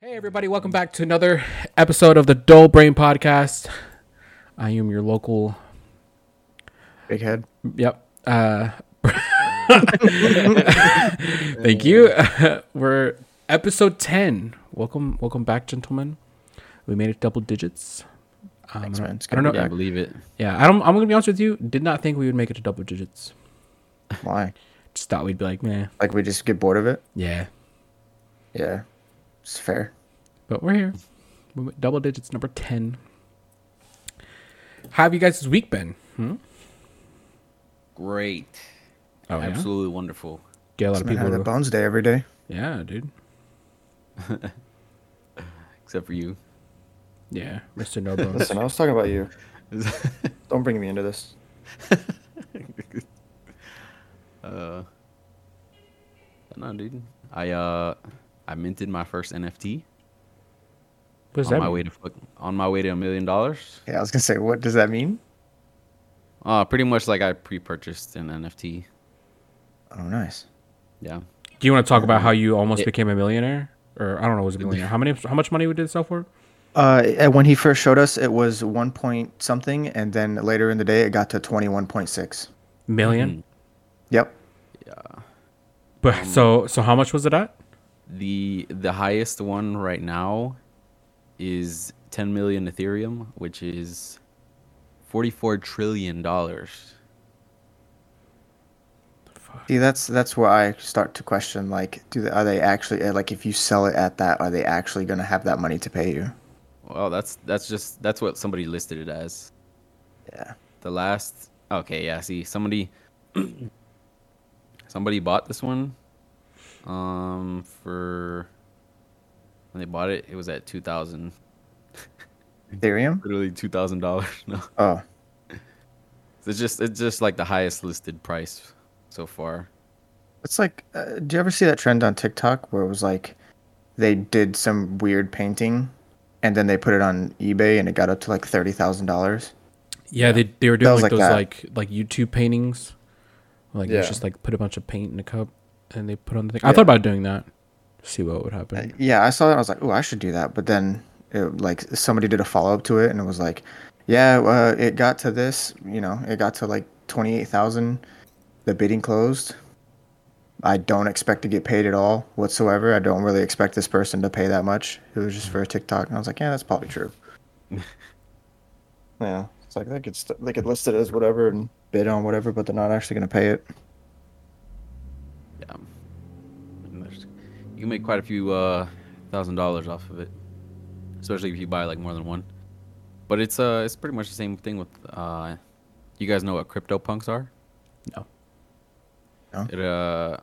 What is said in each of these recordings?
Hey, everybody, welcome back to another episode of the Dull Brain Podcast. I am your local. Big head. Yep. Uh, thank you. We're episode 10. Welcome, welcome back, gentlemen. We made it double digits. Um, Thanks, I man. don't- I don't know. I- believe it. yeah, I don't. I'm gonna be honest with you. Did not think we would make it to double digits. Why? Just thought we'd be like, man. Like we just get bored of it? Yeah, Yeah. It's fair. but we're here. We went double digits, number ten. How have you guys' week been? Hmm? Great. Oh, yeah? Absolutely wonderful. Get a lot of people. had a people. bones day every day. Yeah, dude. Except for you. Yeah, Mr. No Bones. Listen, I was talking about you. Don't bring me into this. uh no dude. I uh I minted my first NFT What does on that my mean? way to fuck, on my way to a million dollars. Yeah, I was gonna say, what does that mean? Uh pretty much like I pre-purchased an NFT. Oh, nice. Yeah. Do you want to talk about how you almost It- became a millionaire? Or I don't know, was a millionaire? How many? How much money did it sell for? Uh, when he first showed us, it was one point something, and then later in the day, it got to twenty-one point six. 1000000 Yep. Yeah. But so so how much was it at? The the highest one right now is 10 million Ethereum, which is 44 trillion dollars. See, that's that's where I start to question. Like, do they, are they actually uh, like if you sell it at that, are they actually gonna have that money to pay you? Well, that's that's just that's what somebody listed it as. Yeah. The last okay, yeah, see somebody somebody bought this one um for when they bought it, it was at 2000 Ethereum. literally $2000. No. Oh, It's just it's just like the highest listed price so far. It's like, uh, do you ever see that trend on TikTok where it was like they did some weird painting and then they put it on eBay and it got up to like thirty thousand dollars? Yeah, they they were doing like, like those that. like like YouTube paintings. Like it's just like put a bunch of paint in a cup and they put on the thing. I thought about doing that. See what would happen. Yeah, I saw that. I was like, oh, I should do that. But then, it, like, somebody did a follow up to it and it was like, yeah, uh, it got to this. You know, it got to like twenty eight thousand. The bidding closed. I don't expect to get paid at all whatsoever. I don't really expect this person to pay that much. It was just for a TikTok, and I was like, yeah, that's probably true. yeah, it's like they could st- they could list it as whatever and bid on whatever, but they're not actually going to pay it. Yeah. And there's- You can make quite a few uh thousand dollars off of it. Especially if you buy like more than one. But it's uh it's pretty much the same thing with uh you guys know what crypto punks are? No. No? It uh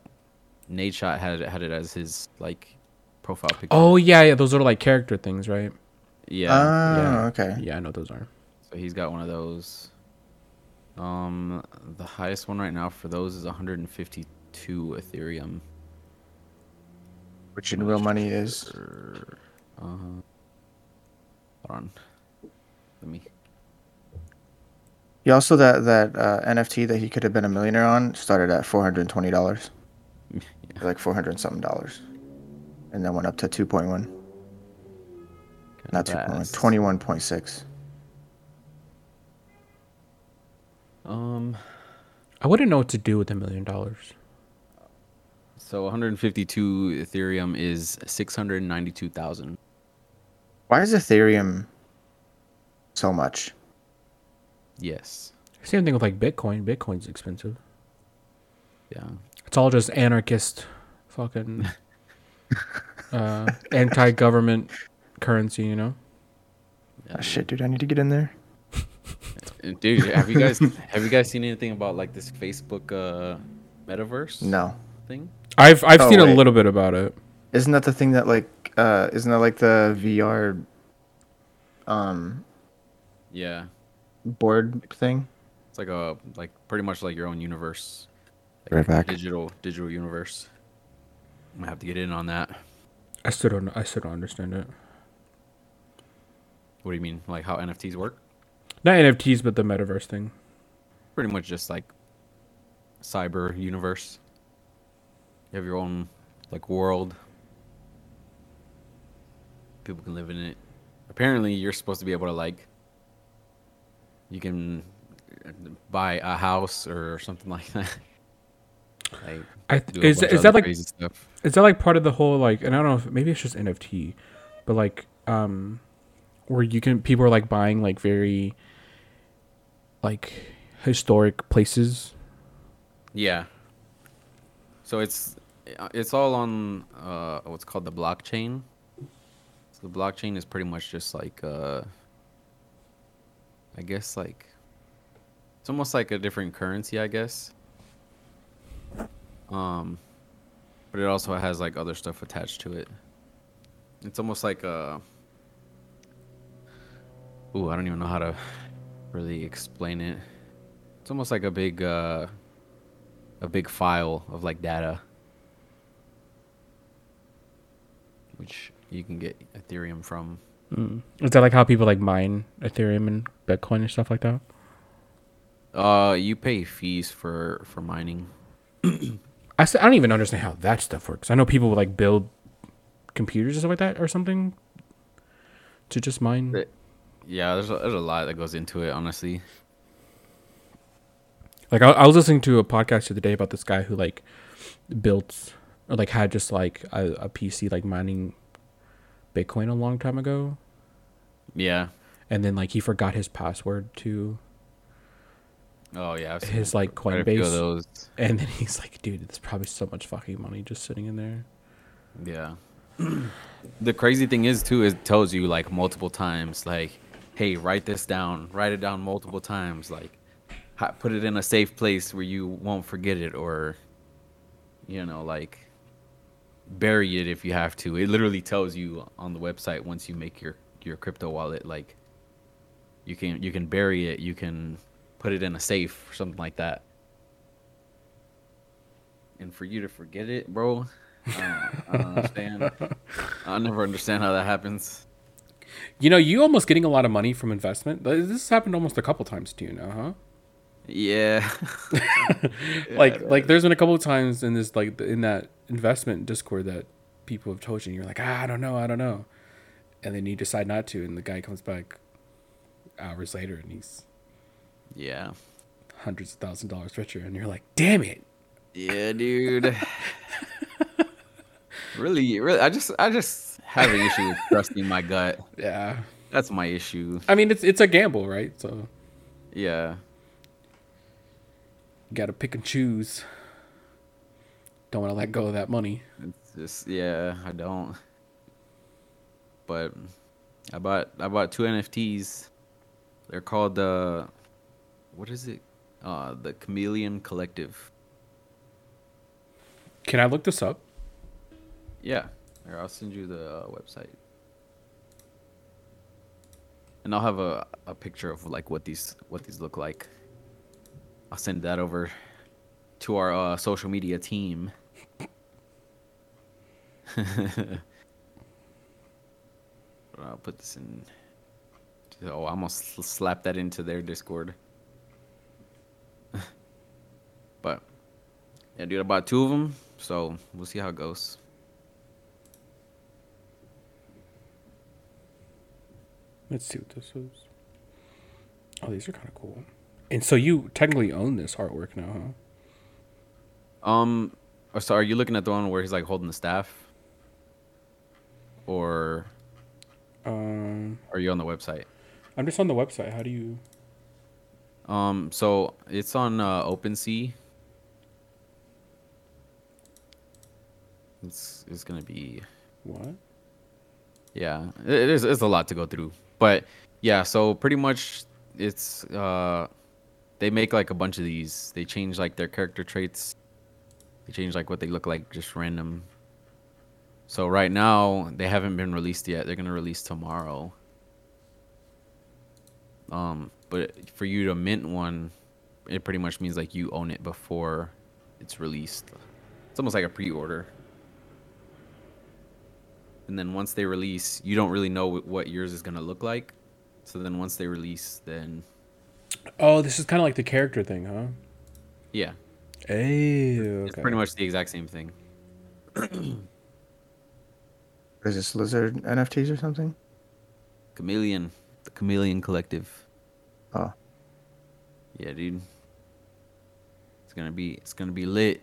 Nate Shot had it had it as his like profile picture. Oh yeah, yeah, those are like character things, right? yeah. Oh, yeah. okay. Yeah, I know those are. So he's got one of those. Um the highest one right now for those is 152 Ethereum. Which in real money is Uh, hold on. Let me. He also that that uh, NFT that he could have been a millionaire on started at four hundred and twenty dollars, like four hundred something dollars, and then went up to two point one, not two point one, That's- twenty one point six. Um. I wouldn't know what to do with a million dollars. So 152 Ethereum is 692,000. Why is Ethereum so much? Yes. Same thing with like Bitcoin. Bitcoin's expensive. Yeah. It's all just anarchist, fucking, uh, anti-government currency. You know. Ah, shit, dude, I need to get in there. Uh, Dude, have you guys have you guys seen anything about like this Facebook uh metaverse No, thing? I've I've Oh, seen a little bit about it. isn't that the thing that like uh isn't that like the VR um Yeah. board thing? It's like a like pretty much like your own universe. Right back. Digital digital universe. I'm gonna have to get in on that. I still don't. I still don't understand it. What do you mean? Like how NFTs work? Not NFTs, but the metaverse thing. Pretty much just like cyber universe. You have your own like world. people can live in it. Apparently, you're supposed to be able to like. You can buy a house or something like that. Like, I th- is bunch is that like stuff. is that like part of the whole like and I don't know if maybe it's just NFT, but like um where you can people are like buying like very like historic places. Yeah. So it's it's all on uh, what's called the blockchain. So the blockchain is pretty much just like uh, I guess like it's almost like a different currency, I guess. Um, but it also has like other stuff attached to it. It's almost like a. Ooh, I don't even know how to really explain it. It's almost like a big, uh, a big file of like data, which you can get Ethereum from. Mm. Is that like how people like mine Ethereum and Bitcoin and stuff like that? Uh, you pay fees for for mining. I I don't even understand how that stuff works. I know people would like build computers and stuff like that or something to just mine. Right. Yeah, there's a, there's a lot that goes into it, honestly. Like I, I was listening to a podcast the other day about this guy who like built or like had just like a, a PC like mining Bitcoin a long time ago, Yeah. and then like he forgot his password to, Oh yeah. His, like, quite a few of Coinbase. and then he's like, dude, there's probably so much fucking money just sitting in there. Yeah. the crazy thing is too, it tells you like multiple times, like, hey, write this down, write it down multiple times, like, put it in a safe place where you won't forget it, or, you know, like, bury it if you have to. It literally tells you on the website once you make your your crypto wallet, like, you can you can bury it, you can put it in a safe or something like that. And for you to forget it, bro, I don't, I don't understand. I never understand how that happens. You know, you almost getting a lot of money from investment. This has happened almost a couple times to you now, huh? Yeah. like like there's been a couple of times in this like in that investment discord that people have told you and you're like ah, i don't know i don't know and then you decide not to and the guy comes back hours later and he's yeah. hundreds of thousand dollars richer and you're like damn it Yeah, dude. really, really, I just, I just have an issue with trusting my gut. yeah That's my issue. i mean it's it's a gamble right so Yeah. You gotta pick and choose don't want to let go of that money It's just, yeah, I don't. But I bought, I bought two NFTs. They're called uh, what is it? Uh, the Chameleon Collective. can i look this up Yeah, here I'll send you the uh, website, and I'll have a, a picture of like what these what these look like. I'll send that over to our uh, social media team. I'll put this in. Oh, I almost sl- slapped that into their Discord. but yeah, dude, I bought two of them, so we'll see how it goes. let's see what this is oh these are kind of cool and so you technically own this artwork now huh Um, oh, so are you looking at the one where he's like holding the staff, or um are you on the website? i'm just on the website how do you Um, so it's on uh, OpenSea. It's it's gonna be what yeah. It, it is it's a lot to go through, but yeah. So pretty much it's uh, they make like a bunch of these. They change like their character traits. They change like what they look like, just random. So right now they haven't been released yet. They're gonna release tomorrow. Um, but for you to mint one, it pretty much means like you own it before it's released. It's almost like a pre-order. And then once they release, you don't really know what yours is gonna look like. So then once they release, then oh this is kind of like the character thing huh yeah, Hey, it's pretty much the exact same thing. is this lizard NFTs or something? Chameleon, the Chameleon Collective. Oh. Yeah, dude. It's gonna be it's gonna be lit.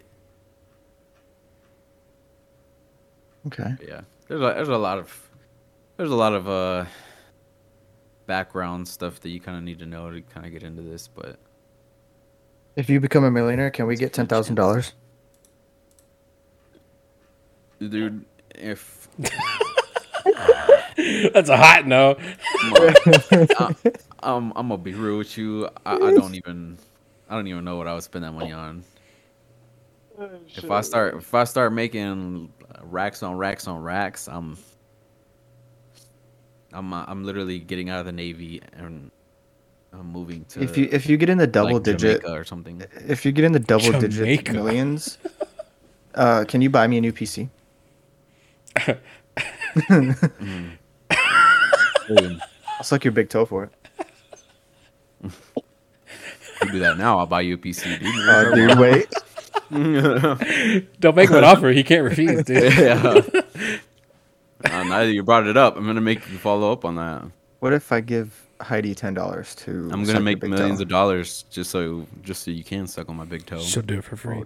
Okay. But yeah, there's a, there's a lot of there's a lot of uh background stuff that you kind of need to know to kind of get into this, but If you become a millionaire, can we get ten thousand dollars? dude, if That's a hot no. I, I'm I'm gonna be real with you, I, I don't even I don't even know what I would spend that money on. If I start if I start making racks on racks on racks, I'm I'm uh, I'm literally getting out of the navy and I'm moving to If you if you get in the double like, digit, Jamaica or something. if you get in the double digit Jamaica. millions, uh, can you buy me a new PC? Boom. I'll suck your big toe for it. you do that now, I'll buy you a PC, dude. Uh, dude, wait. Don't make him an offer. He can't refuse, dude. yeah. Uh, now that you brought it up, I'm gonna make you follow up on that. What if I give Heidi ten dollars to? I'm gonna your make big millions toe? of dollars just so just so you can suck on my big toe. She'll do it for free.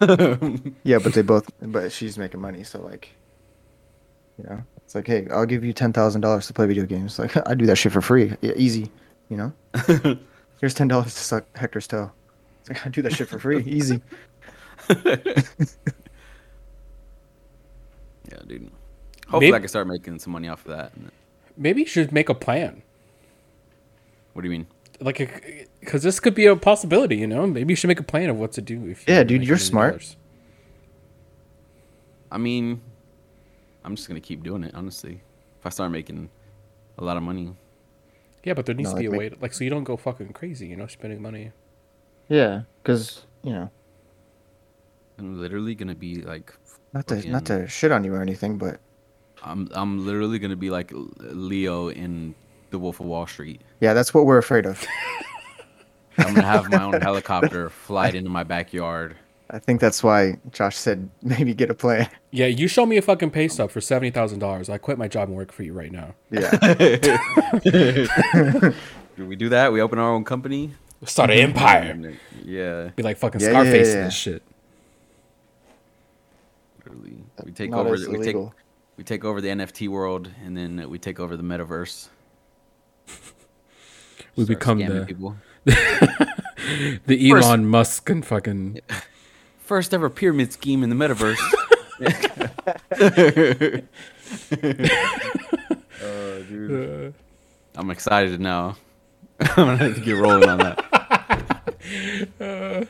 Oh. Yeah, but they both. But she's making money, so like, you know, it's like, hey, I'll give you ten thousand dollars to play video games. Like, I do that shit for free, yeah, easy. You know, here's ten dollars to suck Hector's toe. It's like I do that shit for free, easy. Yeah, dude. Hopefully, Maybe- I can start making some money off of that. Maybe you should make a plan. What do you mean? Like, because this could be a possibility, you know? Maybe you should make a plan of what to do. If you Yeah, dude, you're smart. dollars. I mean, I'm just gonna keep doing it. Honestly, if I start making a lot of money, Yeah, but there needs No, to be like a way, to, like, so you don't go fucking crazy, you know, spending money. Yeah, because you know, I'm literally gonna be like, not to not to shit on you or anything, but I'm I'm literally gonna be like Leo in The Wolf of Wall Street. yeah, that's what we're afraid of. I'm gonna have my own helicopter fly it into my backyard. I think that's why Josh said maybe get a plan. Yeah, you show me a fucking pay stub for $70,000. I quit my job and work for you right now. Yeah, Do we do that? We open our own company. Start an empire. Yeah, Be like fucking Yeah, yeah, Scarface yeah, and yeah. this shit. Literally. We take Not over. The, we take we take over the NFT world, and then we take over the metaverse. We Start become scamming the, people. the First- Elon Musk and fucking. First ever pyramid scheme in the metaverse. oh, dude. I'm excited now. I'm gonna have to get rolling on that. Uh,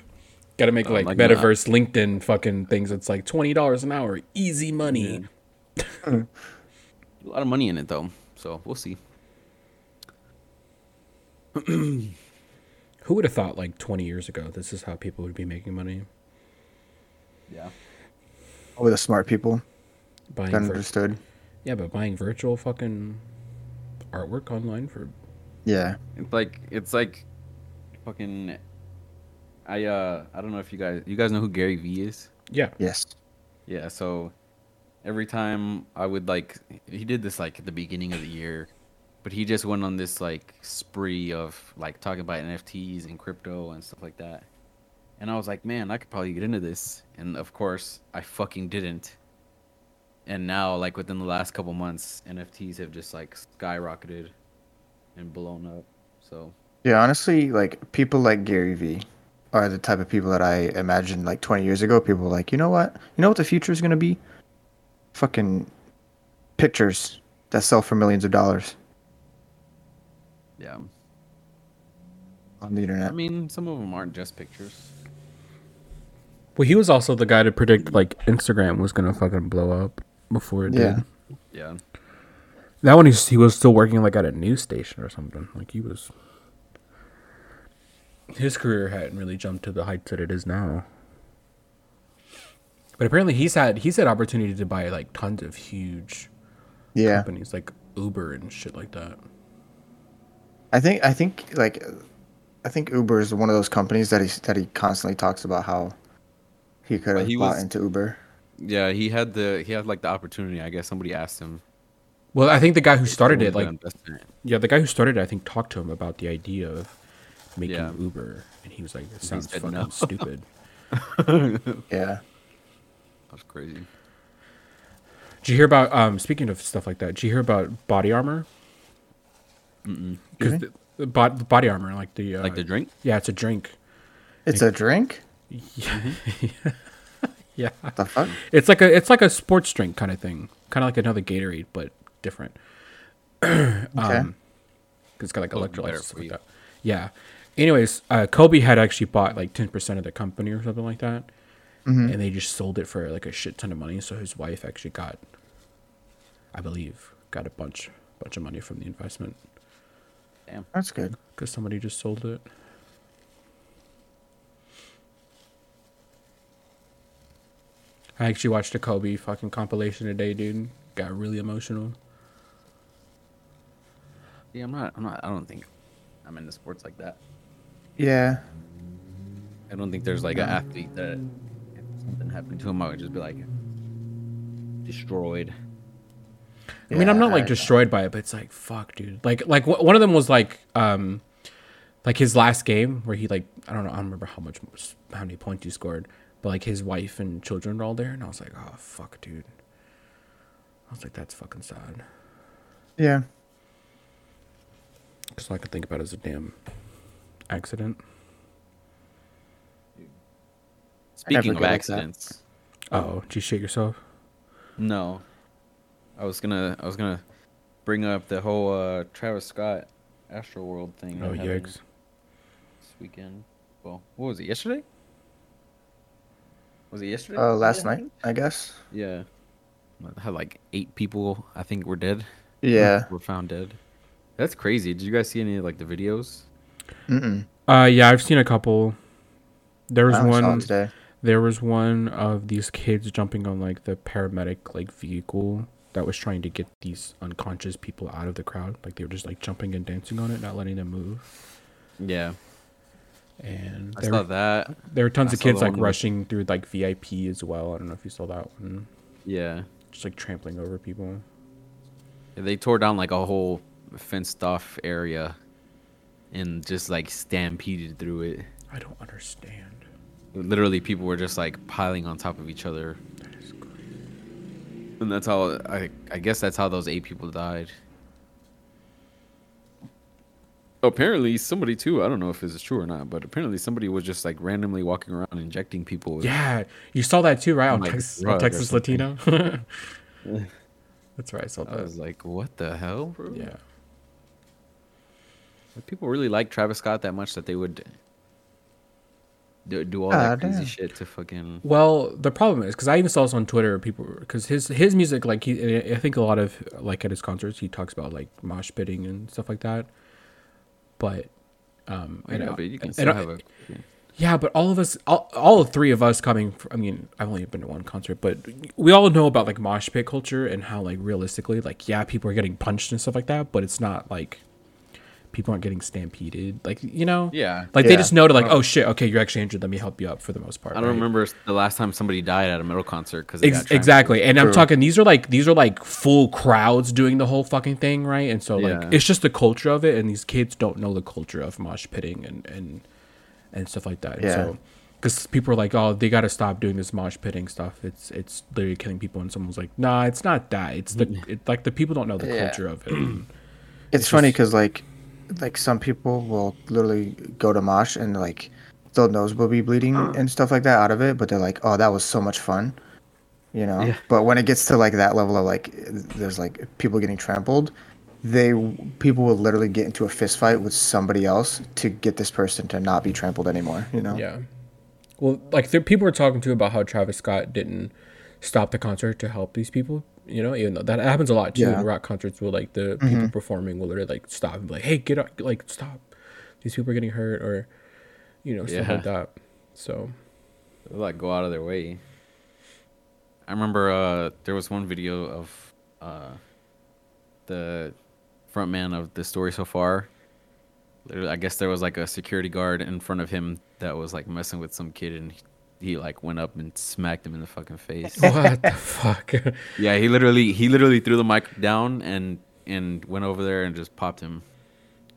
Got to make Oh, like my God. metaverse LinkedIn fucking things. It's like twenty dollars an hour, easy money. A lot of money in it though, so we'll see. Who would have thought like twenty years ago this is how people would be making money Yeah. with the smart people buying? Vir- understood. yeah, but buying virtual fucking artwork online for Yeah, It's like it's like fucking. I uh I don't know if you guys you guys know who Gary Vee is. yeah. yes. Yeah, so every time I would like he did this like at the beginning of the year, but he just went on this like spree of like talking about NFTs and crypto and stuff like that. And I was like, man, I could probably get into this. And of course, I fucking didn't. And now like within the last couple months, NFTs have just like skyrocketed and blown up. So, Yeah, honestly, like people like Gary Vee are the type of people that I imagined like 20 years ago. People were like, you know what? You know what the future is gonna be? Fucking pictures that sell for millions of dollars yeah. on the internet. I mean, some of them aren't just pictures. Well, he was also the guy to predict like Instagram was gonna fucking blow up before it Yeah. did. Yeah. That one he's, he was still working like at a news station or something. Like he was. His career hadn't really jumped to the heights that it is now. But apparently he's had he's had opportunity to buy like tons of huge yeah, companies like Uber and shit like that. I think I think like I think Uber is one of those companies that he that he constantly talks about how he could have he bought was- into Uber. Yeah, he had the he had like the opportunity. I guess somebody asked him. Well, I think the guy who started it, like, invest in it?" yeah, the guy who started it, I think, talked to him about the idea of making Yeah. Uber, and he was like, "It sounds said fucking no. stupid." Yeah. That's crazy. Did you hear about? Um, speaking of stuff like that, did you hear about body armor? Because the, the, the body armor, like the uh, Like the drink? yeah, it's a drink. It's a drink. Yeah, What the fuck? it's like a it's like a sports drink kind of thing, kind of like another Gatorade, but different. Okay. Um, 'cause it's got like electrolytes and for stuff like that. Yeah. Anyways, uh, Kobe had actually bought like ten percent of the company or something like that, Mm-hmm. and they just sold it for like a shit ton of money. So his wife actually got, I believe, got a bunch bunch of money from the investment Damn. That's good. because somebody just sold it. I actually watched a Kobe fucking compilation today, dude. Got really emotional. Yeah, I'm not. I'm not. I don't think I'm into sports like that. Yeah. I don't think there's like an athlete that if something happened to him, I would just be like destroyed. I mean, I'm not like I- destroyed by it, but it's like fuck, dude. Like, like wh- one of them was like, um, like his last game where he like I don't know, I don't remember how much how many points he scored, but like his wife and children were all there, and I was like, oh fuck, dude. I was like, that's fucking sad. Yeah. Because all I could think about is a damn accident. Speaking of forget like that. accidents, Oh, did you shit yourself? no, I was gonna. I was gonna bring up the whole uh, Travis Scott Astro World thing. Oh, yikes. This weekend. Well, what was it? Yesterday? Was it yesterday? Uh, last night, I guess. Yeah. I had like eight people. I think were dead. Yeah. Were found dead. That's crazy. Did you guys see any like the videos? Mm-mm. Uh, yeah, I've seen a couple. There was I only saw one. today. There was one of these kids jumping on like the paramedic like vehicle that was trying to get these unconscious people out of the crowd. Like they were just like jumping and dancing on it, not letting them move. Yeah, And I there saw were, that. there were tons I of kids like one with- rushing through like VIP as well. I don't know if you saw that one. Yeah. Just like trampling over people. They tore down like a whole fenced off area and just like stampeded through it. I don't understand. Literally, people were just like piling on top of each other. That is crazy. And that's how I I guess that's how those eight people died. Apparently, somebody too. I don't know if this is true or not, but apparently somebody was just like randomly walking around injecting people. With, Yeah, you saw that too, right? On, Like Tex- on Texas. Latino. That's right. I saw that. I was like, what the hell, bro? Yeah. Like, people really like Travis Scott that much that they would do, do all Ah, that crazy damn. shit to fucking. Well, the problem is because I even saw this on Twitter. People because his his music, like he, I think a lot of like at his concerts, he talks about like mosh pitting and stuff like that. But, um, Yeah, and, but you can and- still and- have a. yeah, but all of us, all, all three of us coming. From, I mean, I've only been to one concert, but we all know about like mosh pit culture and how like realistically, like yeah, people are getting punched and stuff like that, but it's not like people aren't getting stampeded. Like you know, Yeah. like they just know to like, oh shit, okay, you're actually injured. Let me help you up for the most part. I don't right? remember the last time somebody died at a metal concert because Ex- exactly and i'm talking these are like these are like full crowds doing the whole fucking thing right and so like Yeah. it's just the culture of it and these kids don't know the culture of mosh pitting and and and stuff like that And Yeah. so because people are like oh they got to stop doing this mosh pitting stuff it's it's literally killing people and someone's like nah it's not that it's the it, like the people don't know the Yeah. culture of it It's, It's funny because like, like some people will literally go to mosh and like, their nose will be bleeding and stuff like that out of it, but they're like, oh, that was so much fun, you know. Yeah. But when it gets to like that level of like, there's like people getting trampled, they people will literally get into a fist fight with somebody else to get this person to not be trampled anymore, you know. yeah well like there, people were talking too about how travis scott didn't stop the concert to help these people you know even though that happens a lot too Yeah. in rock concerts where like the people performing will literally like stop and be like hey get up like stop these people are getting hurt or you know stuff like that so They like go out of their way. I remember uh, there was one video of uh, the front man of the story so far. Literally, I guess there was like a security guard in front of him that was like messing with some kid, and he, he like went up and smacked him in the fucking face. what the fuck? yeah, he literally he literally threw the mic down and and went over there and just popped him.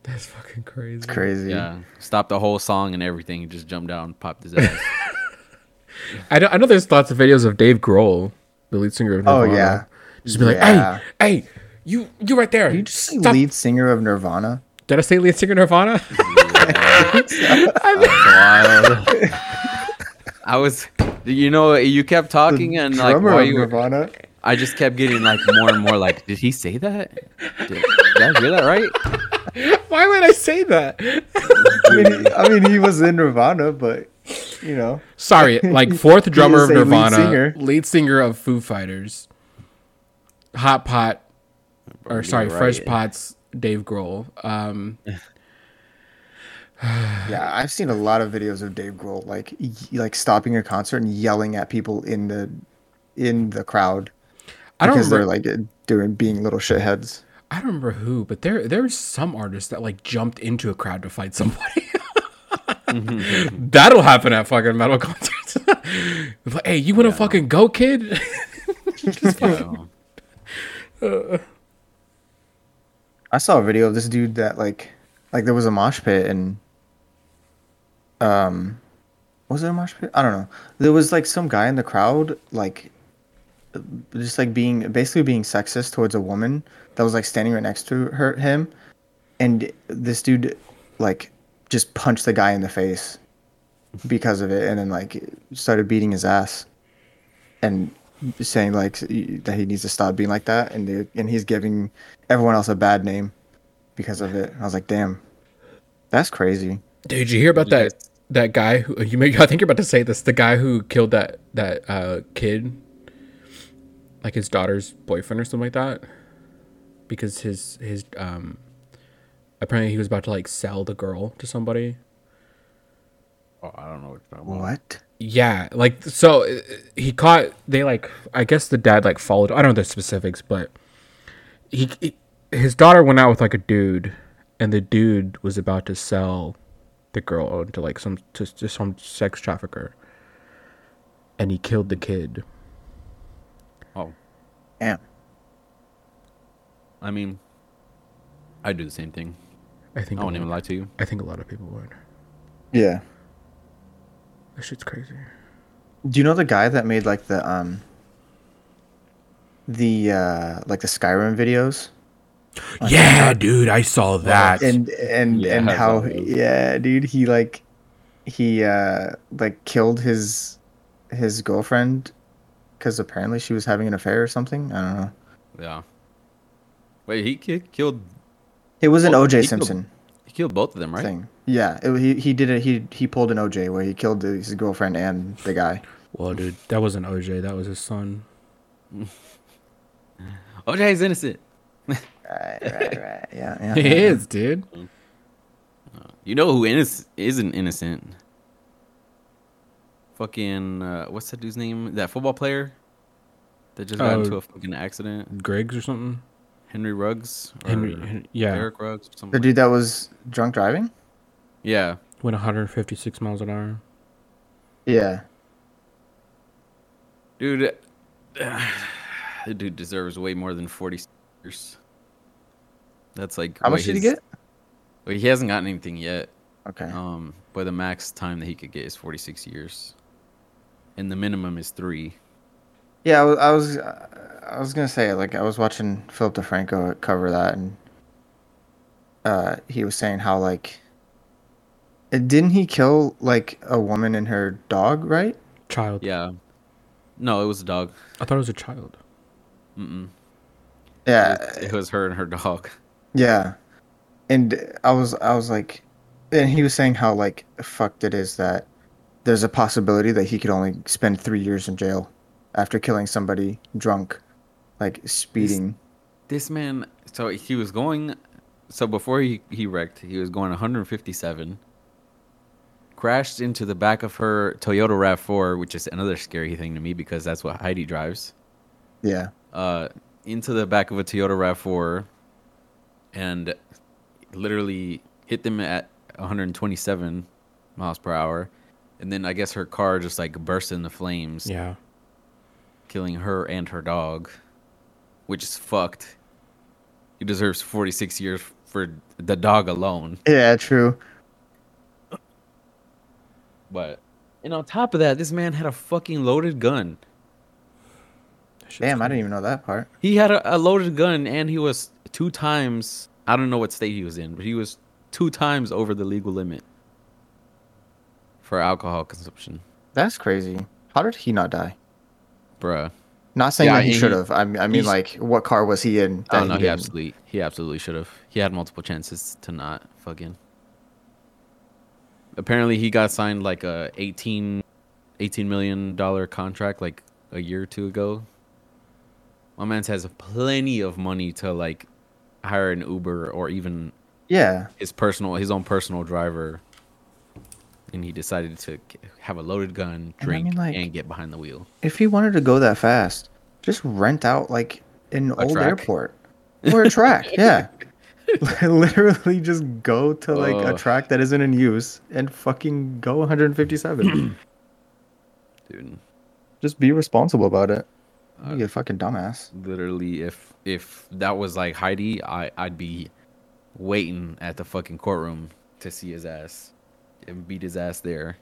That's fucking crazy. It's crazy. Yeah, stopped the whole song and everything. He just jumped down, and popped his ass. I know, I know there's lots of videos of Dave Grohl, the lead singer of Oh, yeah. Just be like, Yeah. hey, hey, you you right there. Did you just Stop. lead singer of Nirvana? Did I say lead singer Nirvana? That's Wild. I was, you know, you kept talking and like Drummer while you were, Nirvana. I just kept getting like more and more like, did he say that? Did, did I hear that right? Why would I say that? I mean, he, I mean, he was in Nirvana, but you know, Sorry, like fourth drummer of say lead Nirvana, singer. lead singer of Foo Fighters, Hot Pot, or you're sorry, Fresh. Pot's Dave Grohl. Um, yeah, I've seen a lot of videos of Dave Grohl like y- like stopping a concert and yelling at people in the in the crowd I don't because remember. they're like doing being little shitheads. I don't remember who, but there there was some artists that like jumped into a crowd to fight somebody. Mm-hmm. That'll happen at fucking metal concerts. like, hey, you want to fucking go, kid? Yeah. I saw a video of this dude that like like there was a mosh pit and um was it a mosh pit? I don't know. There was like some guy in the crowd like just like being basically being sexist towards a woman that was like standing right next to her him and this dude like just punched the guy in the face because of it and then like started beating his ass and saying like that he needs to stop being like that and and he's giving everyone else a bad name because of it. I was like, damn, that's crazy. Did you hear about that guys- that guy who you may I think you're about to say this, the guy who killed that that uh kid like his daughter's boyfriend or something like that because his his um apparently he was about to like sell the girl to somebody. Oh, I don't know what you're talking about. What? Yeah, like so uh, he caught they like I guess the dad like followed I don't know the specifics, but he, he his daughter went out with like a dude and the dude was about to sell the girl to like some to, to some sex trafficker. And he killed the kid. Oh, Damn. I mean, I do the same thing. I think I won't even lie to you. I think a lot of people would. Yeah. That shit's crazy. Do you know the guy that made like the um the uh like the Skyrim videos? Yeah, dude, I saw that. And and Yeah, and how yeah, dude, he like he uh like killed his his girlfriend cuz apparently she was having an affair or something. I don't know. Yeah. Wait, he ki- killed It was an OJ he killed- Simpson he killed both of them, right? thing. Yeah, it, he he did it. He he pulled an OJ where he killed his girlfriend and the guy. well, dude, that wasn't OJ, that was his son. OJ's innocent. Right, right, right. Yeah, yeah. He yeah. is, dude. You know who innoc- isn't innocent? Fucking uh, what's that dude's name? That football player that just got Oh. into a fucking accident. Griggs or something. Henry Ruggs. Or Henry, Hen- yeah, Eric Ruggs. Or The something. dude that was drunk driving? Yeah. went 156 miles an hour. Yeah. Dude, the dude deserves way more than 40 years. That's like How much did he get? Well, he hasn't gotten anything yet. Okay. Um, but the max time that he could get is 46 years, and the minimum is three. Yeah, I was, I was, I was gonna say like I was watching Philip DeFranco cover that, and uh, he was saying how like, didn't he kill like a woman and her dog, right? Child. Yeah. No, it was a dog. I thought it was a child. Mm-mm. Yeah, It, it was her and her dog. yeah. And I was, I was like, and he was saying how like fucked it is that there's a possibility that he could only spend three years in jail after killing somebody drunk, like speeding. This man, so he was going, so before he, he wrecked, he was going 157, crashed into the back of her Toyota RAV4, which is another scary thing to me because that's what Heidi drives. Yeah. uh, into the back of a Toyota RAV4 and literally hit them at 127 miles per hour. and then I guess her car just like burst into flames, Yeah. killing her and her dog, which is fucked. He deserves 46 years for the dog alone. Yeah, true. But and on top of that, this man had a fucking loaded gun. That Damn, I didn't even know that part. He had a, a loaded gun, and he was two times. I don't know what state he was in, but he was two times over the legal limit for alcohol consumption, That's crazy. How did he not die? bruh. Not saying Yeah, that he he- should have. I, mean- I mean, like, what car was he in? Oh no, he didn't? absolutely, he absolutely should have. He had multiple chances to not fucking. Apparently, he got signed like a 18, 18 million dollar contract like a year or two ago. My man has plenty of money to like hire an Uber or even Yeah, his personal, his own personal driver. And he decided to have a loaded gun, And I drink, mean, like- and get behind the wheel. if he wanted to go that fast, just rent out like an old track? airport or a track. yeah, literally just go to like a track that isn't in use and fucking go 157. Dude, just be responsible about it. Uh, You a fucking dumbass. literally if if that was like Heidi, I I'd be waiting at the fucking courtroom to see his ass and beat his ass there.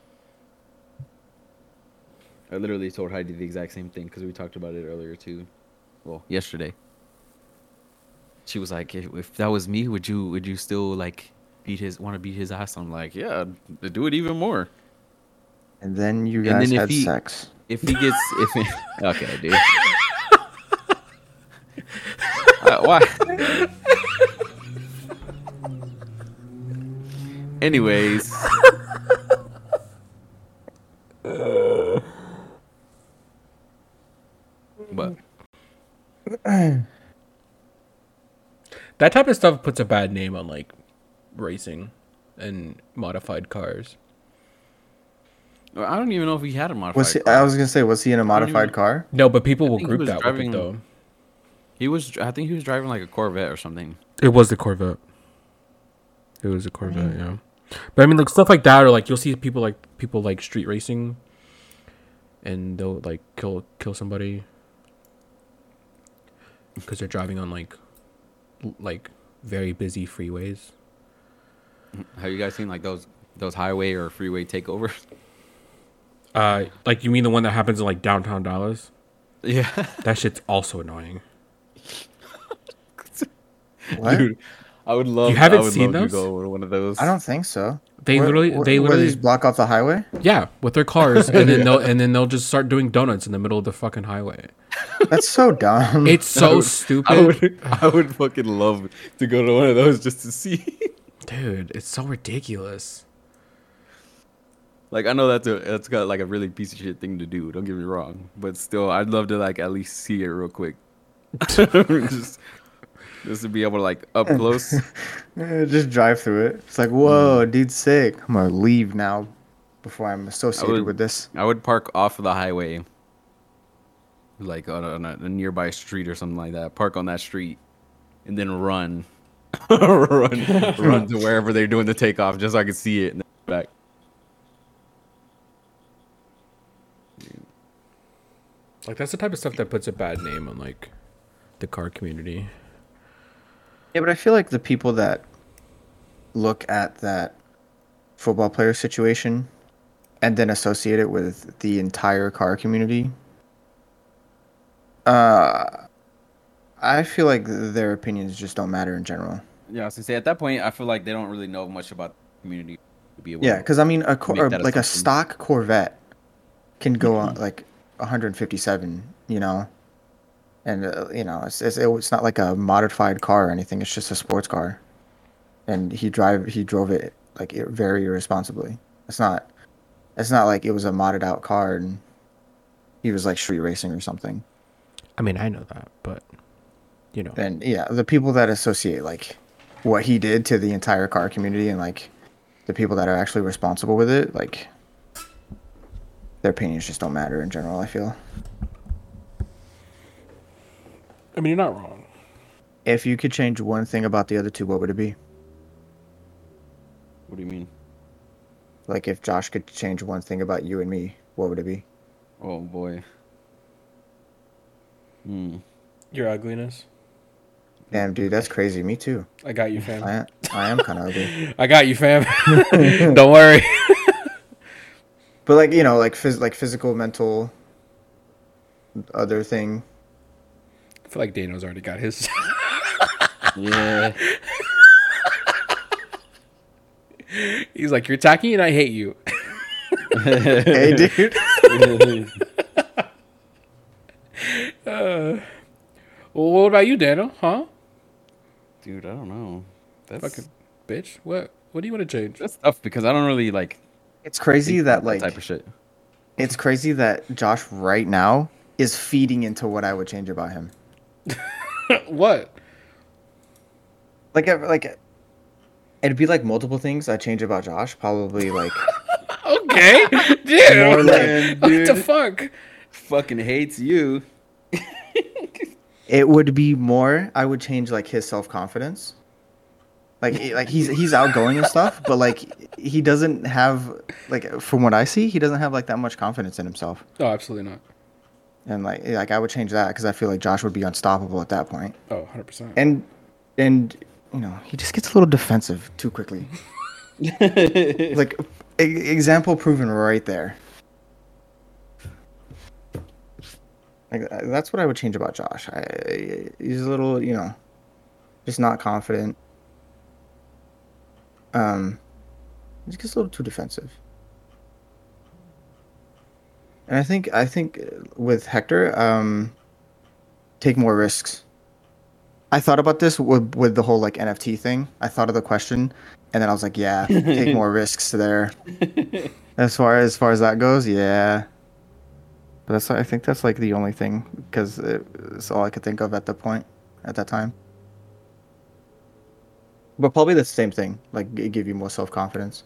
I literally told Heidi the exact same thing because we talked about it earlier too. Well, yesterday. She was like, if, if that was me, would you would you still like beat his want to beat his ass? I'm like, yeah, I'd do it even more. And then you And guys then if had he- sex. If he gets if he, okay, dude. Uh, why? Anyways, but That type of stuff puts a bad name on like racing and modified cars. I don't even know if he had a modified. Was he, car. I was gonna say, was he in a modified even- car? No, but people will group that driving- with it though. He was. I think he was driving like a Corvette or something. It was the Corvette. It was a Corvette, yeah. But I mean, like stuff like that, or like you'll see people like people like street racing, and they'll like kill kill somebody because they're driving on like like very busy freeways. Have you guys seen like those those highway or freeway takeovers? Uh, like you mean the one that happens in like downtown Dallas? Yeah, That shit's also annoying. What? dude. I would love. You haven't I would seen those? To go to one of those. I don't think so. They Where- literally, where- they where literally, just block off the highway. yeah, with their cars, and then they'll and then they'll just start doing donuts in the middle of the fucking highway. That's so dumb. It's so would- stupid. I would. I would fucking love to go to one of those just to see. Dude, it's so ridiculous. Like I know that's a that's got like a really piece of shit thing to do. Don't get me wrong, but still, I'd love to like at least see it real quick. just, just to be able to like up close. Just drive through it. It's like, whoa, mm. dude's sick. I'm gonna leave now before I'm associated would- with this. I would park off of the highway, like on a, on a nearby street or something like that. Park on that street, and then run, run, run to wherever they're doing the takeoff, just so I can see it and then back. Like that's the type of stuff that puts a bad name on like the car community. Yeah, but I feel like the people that look at that football player situation and then associate it with the entire car community, uh, I feel like their opinions just don't matter in general. Yeah, I was gonna say at that point, I feel like they don't really know much about the community to be able. Yeah, because I mean, a cor- Make or that like a stock Corvette can go on like 157, you know, and uh, you know, it's, it's it's not like a modified car or anything. It's just a sports car, and he drive he drove it like very irresponsibly. It's not, it's not like it was a modded out car and he was like street racing or something. I mean, I know that, but you know, And yeah, the people that associate like what he did to the entire car community and like the people that are actually responsible with it, like their opinions just don't matter in general. I feel I mean, you're not wrong. if you could change one thing about the other two, what would it be? What do you mean? Like if Josh could change one thing about you and me, what would it be? Oh boy. Hmm. Your ugliness. Damn, dude, that's crazy. Me too. I got you, fam. I, I am kind of ugly. I got you, fam. Don't worry. But like you know, like phys- like physical, mental, other thing. I feel like Dano's already got his. Yeah. He's like, you're attacking and I hate you. hey, dude. Well, what about you, Dano? Huh? Dude, I don't know. That's Fucking bitch. What? What do you want to change? that's tough because I don't really like It's crazy that like type of shit. it's crazy that Josh right now is feeding into what I would change about him. What? Like like it'd be like multiple things I change about Josh. Probably like Okay, dude. More what the fuck? Fucking hates you. it would be more. I would change like his self confidence. Like like he's he's outgoing and stuff, but like he doesn't have like from what I see, he doesn't have like that much confidence in himself. Oh, absolutely not. And like like I would change that because I feel like Josh would be unstoppable at that point. Oh, 100 percent. And and you know he just gets a little defensive too quickly. like e- example proven right there. Like uh, that's what I would change about Josh. I, he's a little, you know, just not confident. Um, he just gets a little too defensive. And I think I think with Hector, um, take more risks. I thought about this with with the whole like NFT thing. I thought of the question, and then I was like, yeah, take more risks there. As far as far as that goes, yeah. But that's I think that's like the only thing because it's all I could think of at the point at that time. But probably the same thing, like give you more self confidence.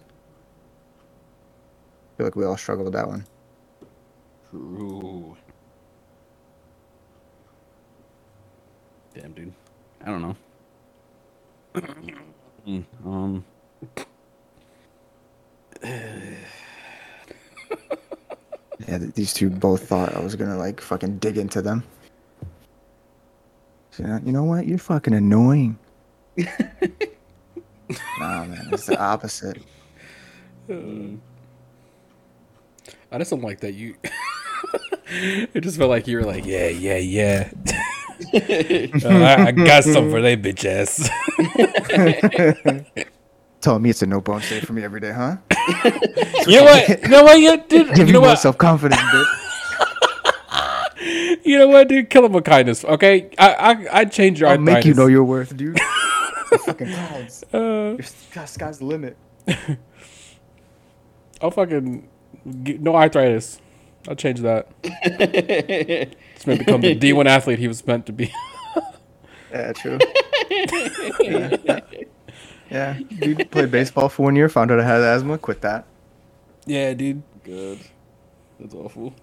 I feel like we all struggle with that one. True. Damn, dude. I don't know. Mm, um. Yeah, th- these two both thought I was gonna like fucking dig into them. So, you know- you know what? You're fucking annoying. nah, man, it's the opposite. I just don't like that you. It just felt like you were like, yeah, yeah, yeah. Uh, I, I got something for they bitch ass. Telling me it's a no bone state for me every day, huh? you know what? You know what? You, dude, Give you me know more what? self confidence, bitch. You know what, dude? Kill him with kindness, okay? I I I'd change your I'll make you know your worth, dude. fucking clouds. Uh, Your sky- sky's the limit. I'll fucking g- no arthritis. I'll change that. He's meant to become the D1 athlete he was meant to be. Yeah, true. yeah, yeah. yeah, dude played baseball for one year, found out I had asthma, quit that. yeah, dude. Good. That's awful.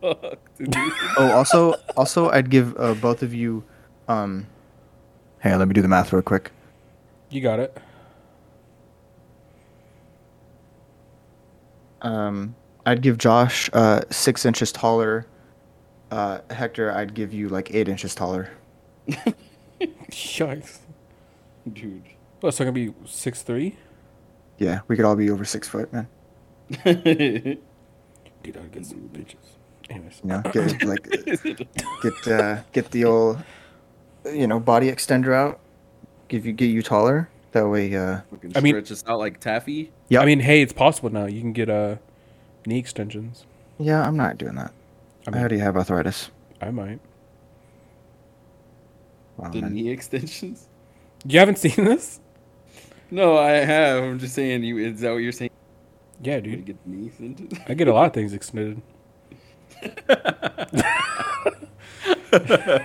Fuck. Oh, also, also, I'd give uh, both of you. Um, hang on, let me do the math real quick. You got it. Um, I'd give Josh uh, six inches taller. Uh, Hector, I'd give you like eight inches taller. Yikes. Dude. Oh, so I'm gonna be six three. Yeah, we could all be over six foot, man. Dude, I'll get some bitches. Anyways, You know, get like get uh, get the old, you know, body extender out. Give you get you taller. That way, uh, I mean- it's us out like taffy. Yeah. I mean, hey, it's possible now. You can get uh, knee extensions. yeah, I'm not doing that. I I, mean, already have arthritis. I might. Wow, The man. knee extensions. You haven't seen this? No, I have. I'm just saying. You is that what you're saying? Yeah, You dude. get the knee extensions. I get a lot of things extended.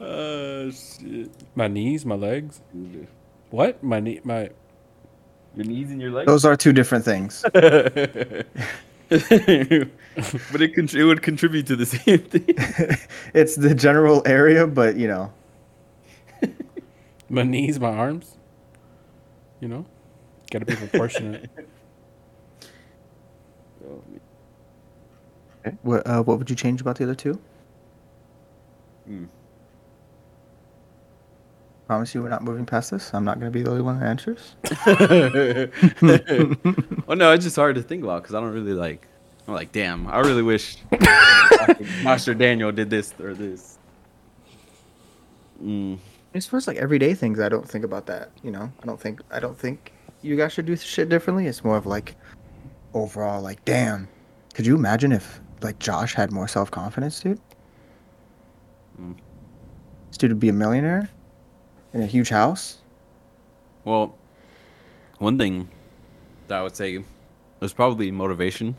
Oh shit. My knees, my legs. Dude. What? My knee, my. Your knees and your legs. Those are two different things. but it con- it would contribute to the same thing. it's the general area, but you know, My knees, my arms. You know, gotta be proportionate. Okay. What uh, what would you change about the other two? Hmm. Promise you we're not moving past this. I'm not gonna be the only one that answers. well, no, it's just hard to think about because I don't really like. I'm like, damn, I really wish Master Daniel did this or this. Mm. As far as like everyday things, I don't think about that. You know, I don't think I don't think you guys should do shit differently. It's more of like overall, like, damn, could you imagine if like Josh had more self confidence, dude? Mm. This dude would be a millionaire in a huge house. Well, one thing that I would say was probably motivation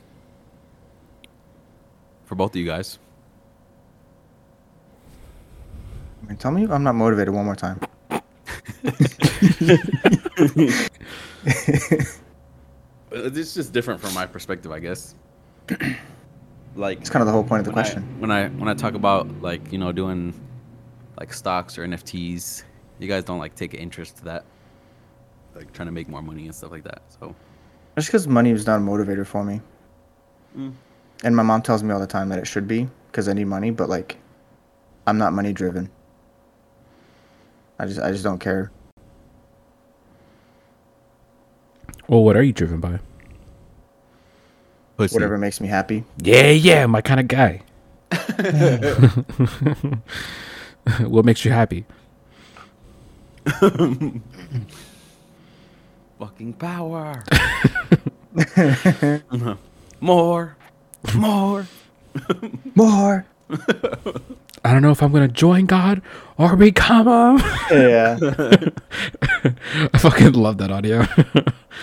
for both of you guys. I mean, tell me I'm not motivated one more time. It's just different from my perspective, I guess. like It's kind of the whole point of the when question. I, when I when I talk about like you know doing like stocks or NFTs, you guys don't like take an interest to that, like trying to make more money and stuff like that. So Just because money is not a motivator for me. Mm. And my mom tells me all the time that it should be because I need money, but like, I'm not money driven. I just I just don't care. well, what are you driven by? pussy. Whatever makes me happy. Yeah, yeah, my kind of guy. what makes you happy? Fucking power. more, more. More. I don't know if I'm gonna join God or become him. Yeah. I fucking love that audio.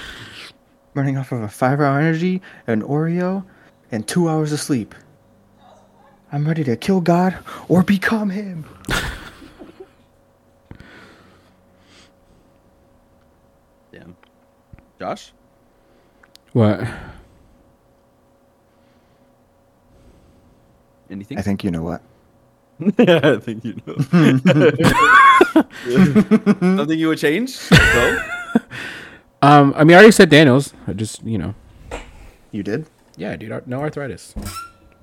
Running off of a five hour energy, an Oreo, and two hours of sleep. I'm ready to kill God or become him. Damn. Josh. what? Anything? I think you know what. I think you know. Something you would change? No? Um, I mean, I already said Daniels. I just, you know, You did? yeah, dude, ar- no arthritis.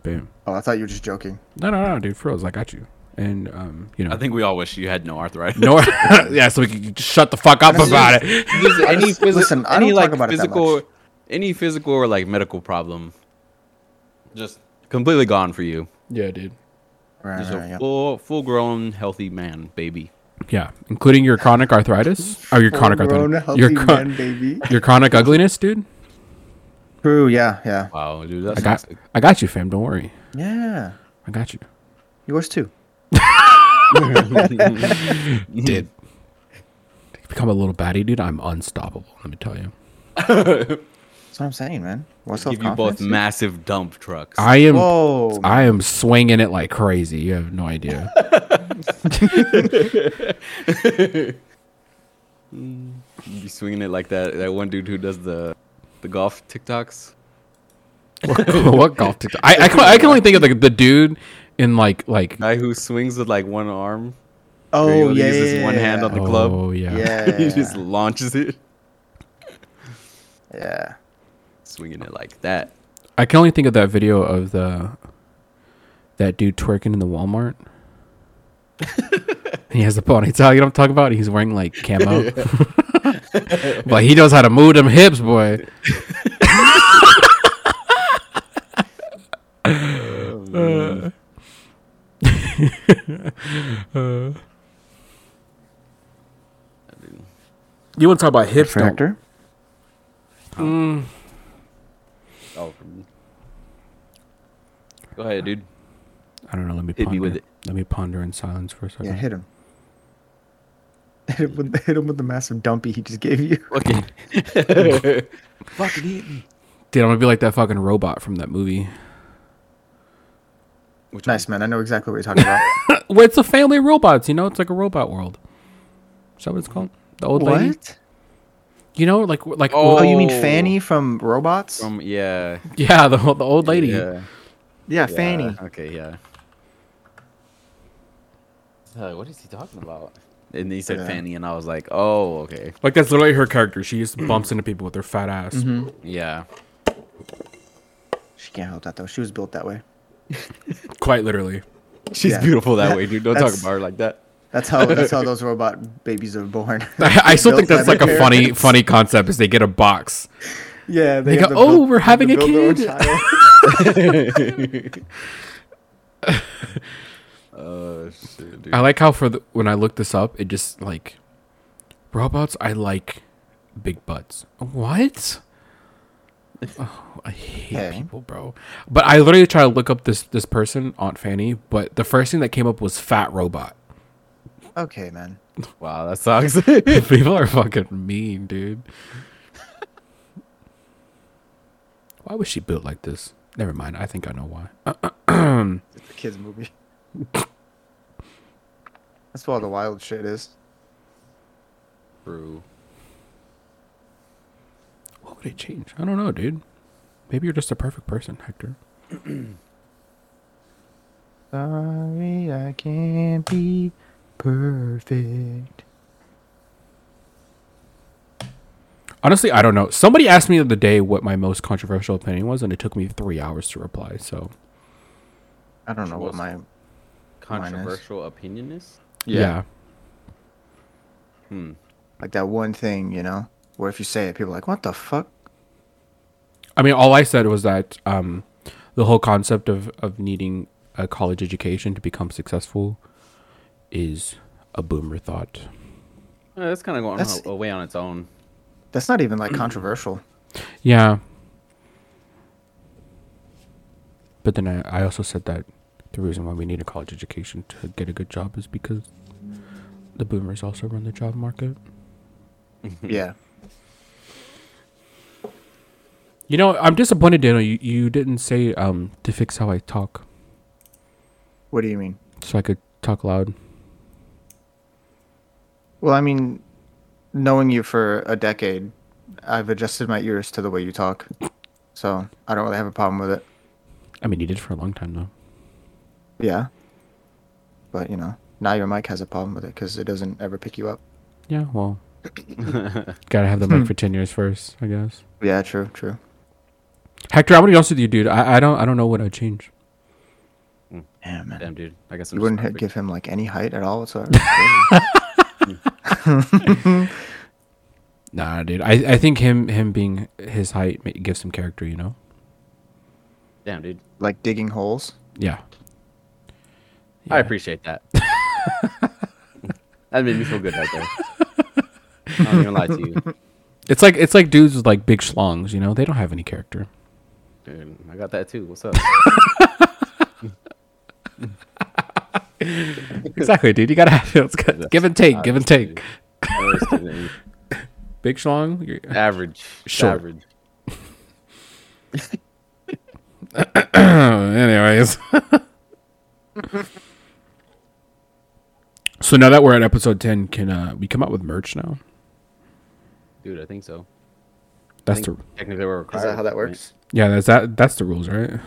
Bam. Oh, I thought you were just joking. No, no, no, dude, froze. I got you. And um, you know, I think we all wish you had no arthritis. no, yeah, so we can just shut the fuck up about it. Just any Listen, physical, listen, I any don't like talk about it that physical, much. any physical or like medical problem, just completely gone for you. Yeah, dude. Right, Just right, a yeah. full, full-grown, healthy man, baby. Yeah, including your chronic arthritis or your chronic Full-grown, arthritis, healthy your chro- man, baby. your chronic ugliness, dude. True, yeah, yeah. Wow, dude, that's I got, toxic. I got you, fam. Don't worry. Yeah. I got you. Yours too. Did become a little baddie, dude. I'm unstoppable. Let me tell you. That's what I'm saying, man. What's up? give you both massive dump trucks. I am. Whoa. I am swinging it like crazy. You have no idea. You be swinging it like that. That one dude who does the the golf TikToks. what golf TikTok? I, I, can, I can only think of the, the dude in like like. Guy who swings with like one arm. oh, he only yeah. uses yeah, one yeah, hand on the club. Oh yeah. Yeah. he just launches it, Yeah. swinging it like that. I can only think of that video of the that dude twerking in the Walmart. he has the ponytail. You know what I'm talking about? He's wearing like camo, but he knows how to move them hips, boy. Oh, Uh. You want to talk about hips? don't- Mm, Oh. Go ahead, dude. I don't know. Let me Hit ponder. me with it. Let me ponder in silence for a second. Yeah, hit him. Hit him, with, hit him with the massive dumpy he just gave you. Okay. Fucking hit me. Dude, I'm gonna be like that fucking robot from that movie. Which Nice, man. I know exactly what you're talking about. Well, it's a family of robots. You know, it's like a robot world. Is that what it's called? The old lady. what? You know, like like Oh. Oh, you mean Oh. Fanny from Robots? From yeah. yeah, the the old lady. Yeah. yeah, Yeah, Fanny. Okay, yeah. Uh, what is he talking about? and he said Yeah. Fanny, and I was like, oh, okay, Like that's literally her character. She just bumps into people with her fat ass. Mm-hmm. yeah. She can't help that though. She was built that way. Quite literally. She's Yeah. beautiful that way, dude. Don't talk about her like that. That's how that's how those robot babies are born. I, I still think that's like a their funny funny concept is they get a box. yeah, They have go, to "Oh, build- we're having a build their own kid." child. Uh, shit, dude. I like how for the, when I looked this up, it just like robots. I like big butts. What? Oh, I hate Hey. people, bro. But I literally tried to look up this this person, Aunt Fanny. But the first thing that came up was fat robot. Okay, man. Wow, that sucks. people are fucking mean, dude. Why was she built like this? Never mind. I think I know why. It's a kids movie. That's what all the wild shit is. True. What would it change? I don't know, dude. Maybe you're just a perfect person, Hector. Sorry, I can't be perfect. Honestly, I don't know. Somebody asked me the other day what my most controversial opinion was, and it took me three hours to reply. So I don't know what my Controversial opinion is. yeah, Hmm. like that one thing, you know, where if you say it, people are like, "What the fuck?" I mean, all I said was that um, the whole concept of of needing a college education to become successful is a boomer thought. Uh, that's kind of going That's- away on its own. That's not even like controversial. Yeah, but then I, I also said that the reason why we need a college education to get a good job is because the boomers also run the job market. yeah. You know, I'm disappointed, Daniel. You, you didn't say um to fix how I talk, What do you mean? so I could talk loud. Well, I mean, knowing you for a decade, I've adjusted my ears to the way you talk, so I don't really have a problem with it. I mean, you did for a long time though. Yeah. But you know, now your mic has a problem with it because it doesn't ever pick you up. Yeah, well, gotta have the mic for ten years first, I guess. Yeah, true, true. Hector, I'm gonna be honest with you, dude. I, I don't I don't know what I'd change. Mm. Yeah, man. Damn, dude. I guess I'm You wouldn't not hit, give him like any height at all whatsoever. Nah, dude. I, I think him him being his height gives him character. You know. Damn, dude. like digging holes. Yeah. I appreciate that. that made me feel good right there. I don't even lie to you, It's like it's like dudes with like big schlongs. You know, they don't have any character. Dude. I got that too. What's up? exactly, dude. You gotta have it's got, give and take, give and take. I was kidding. Big schlong. you're- Average. It's Sure. Average. Anyways. so now that we're at episode ten, can uh, we come out with merch now? Dude, I think so. That's I the technically we're Is required. that how that right? works? Yeah. That's that. That's the rules, right?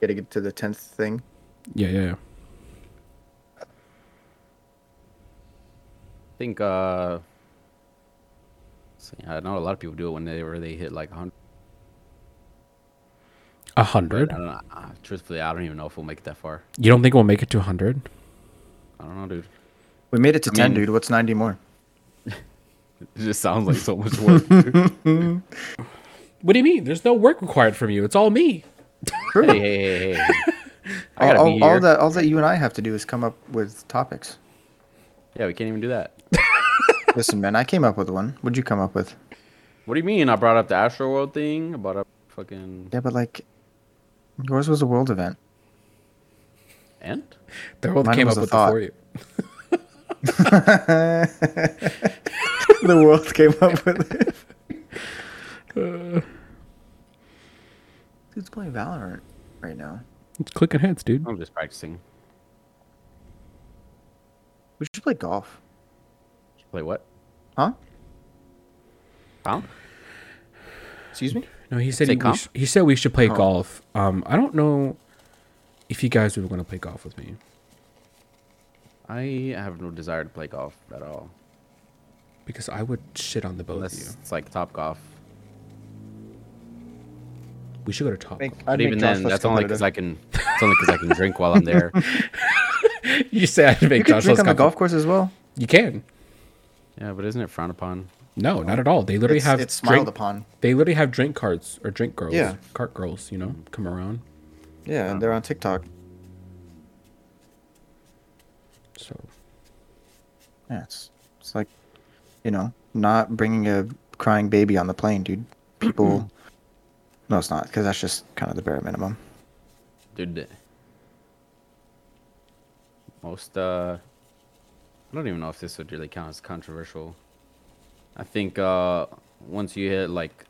Gotta get to the tenth thing. Yeah, yeah. yeah. I think uh see, I know a lot of people do it when they where they hit like 100. A I hundred. don't know. Uh, truthfully, I don't even know if we'll make it that far. You don't think we'll make it to a hundred? I don't know, dude. We made it to I ten, mean- dude. What's ninety more? It just sounds like so much work. dude. What do you mean? There's no work required from you. It's all me. True. hey, hey, hey, hey. I all, gotta be all, all that all that you and I have to do is come up with topics. Yeah, we can't even do that. Listen, man, I came up with one. What'd you come up with? What do you mean? I brought up the Astroworld thing. I brought up fucking Yeah, but like, yours was a world event. and The world Mine came up with thought. it for you. the world came up with it. Dude's playing Valorant right now. It's clicking heads, dude. I'm just practicing. We should play golf. Play what? Huh? Huh? Excuse me? No, he said Say he, we comp? sh- he said we should play Oh. golf. Um, I don't know if you guys were going to play golf with me. I have no desire to play golf at all. Because I would shit on the both Unless of you. it's like Topgolf. We should go to Top. Make, But even then, that's only because I can. It's only because I can drink while I'm there. you say I should make You can Josh drink less on the golf comfortable. course as well. You can. Yeah, but isn't it frowned upon? No, not at all. They literally It's, have it's smiled drink, upon. They literally have drink carts or drink girls. Yeah. Cart girls, you know, come around. Yeah, and they're on TikTok. So Yeah, it's it's like, you know, not bringing a crying baby on the plane, dude. People. no, it's not because that's just kind of the bare minimum. Dude. Most uh I don't even know if this would really count as controversial. I think uh once you hit like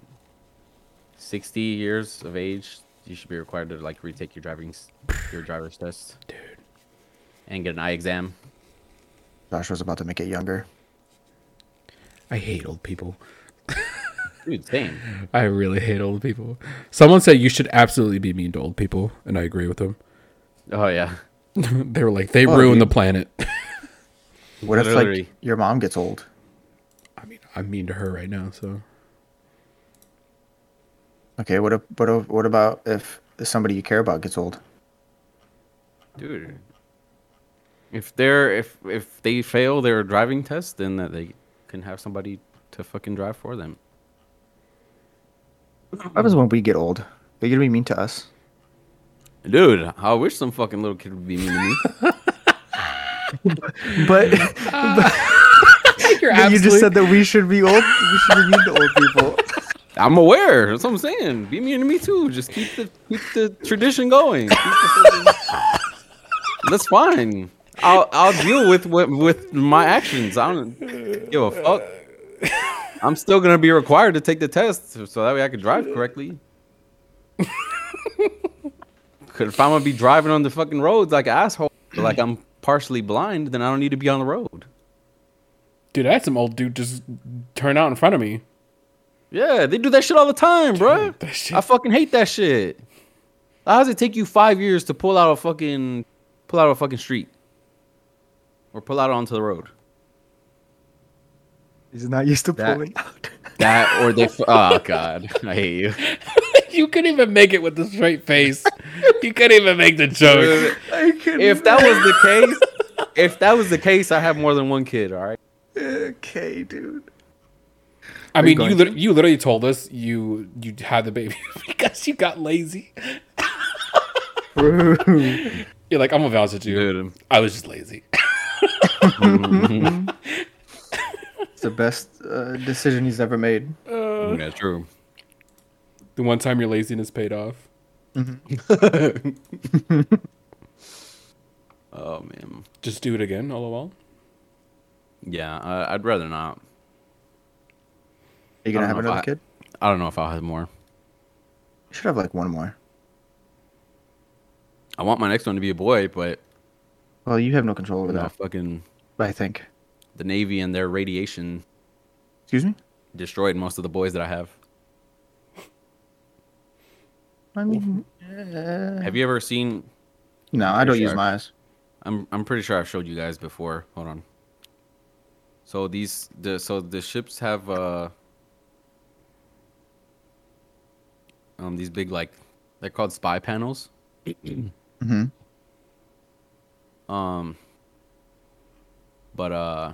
60 years of age, you should be required to like retake your driving your driver's test dude. and get an eye exam. Josh was about to make it younger. I hate old people. Dude, same. I really hate old people. Someone said you should absolutely be mean to old people, and I agree with them. Oh yeah. they were like, they Oh, ruin you- the planet. What if Literally. like your mom gets old? I mean, I'm mean to her right now, so Okay, what if, what if, what about if somebody you care about gets old? Dude. If they're if if they fail their driving test, then that they can have somebody to fucking drive for them. What happens when we get old? They're gonna be mean to us. Dude, I wish some fucking little kid would be mean to me. But you're you just said that we should be old. We should be mean to old people. I'm aware. That's what I'm saying. Be mean to me too. Just keep the keep the tradition going. The That's fine. I'll I'll deal with what with my actions. I don't give a fuck. I'm still gonna be required to take the test so that way I can drive correctly. Cause if I'm gonna be driving on the fucking roads like an asshole, like I'm partially blind, then I don't need to be on the road. dude, I had some old dude just turn out in front of me. Yeah, they do that shit all the time, shit- I fucking hate that shit. How does it take you five years to pull out a fucking pull out a fucking street? Or pull out onto the road? He's not used to That- pulling out. That or they Oh god. I hate you. you couldn't even make it with a straight face. you couldn't even make the joke. if that was the case, if that was the case, I have more than one kid, all right? Okay, dude. I mean, going you lit- you literally told us you you had the baby because you got lazy. You're like, I'm gonna vouch it to you. Dude. I was just lazy. Mm-hmm. It's the best uh, decision he's ever made. yeah, true. The one time your laziness paid off. Oh man. Just do it again, lol. Yeah, I, I'd rather not. Are you gonna have don't know if another I- kid? I don't know if I'll have more. You should have like one more. I want my next one to be a boy, but Well, you have no control over that. fucking I think. The Navy and their radiation Excuse me. destroyed most of the boys that I have. I mean, uh, Have you ever seen? no, I don't Pretty use my eyes. I'm I'm pretty sure I've showed you guys before. Hold on. So these the so the ships have uh um these big like they're called spy panels. hmm Um but uh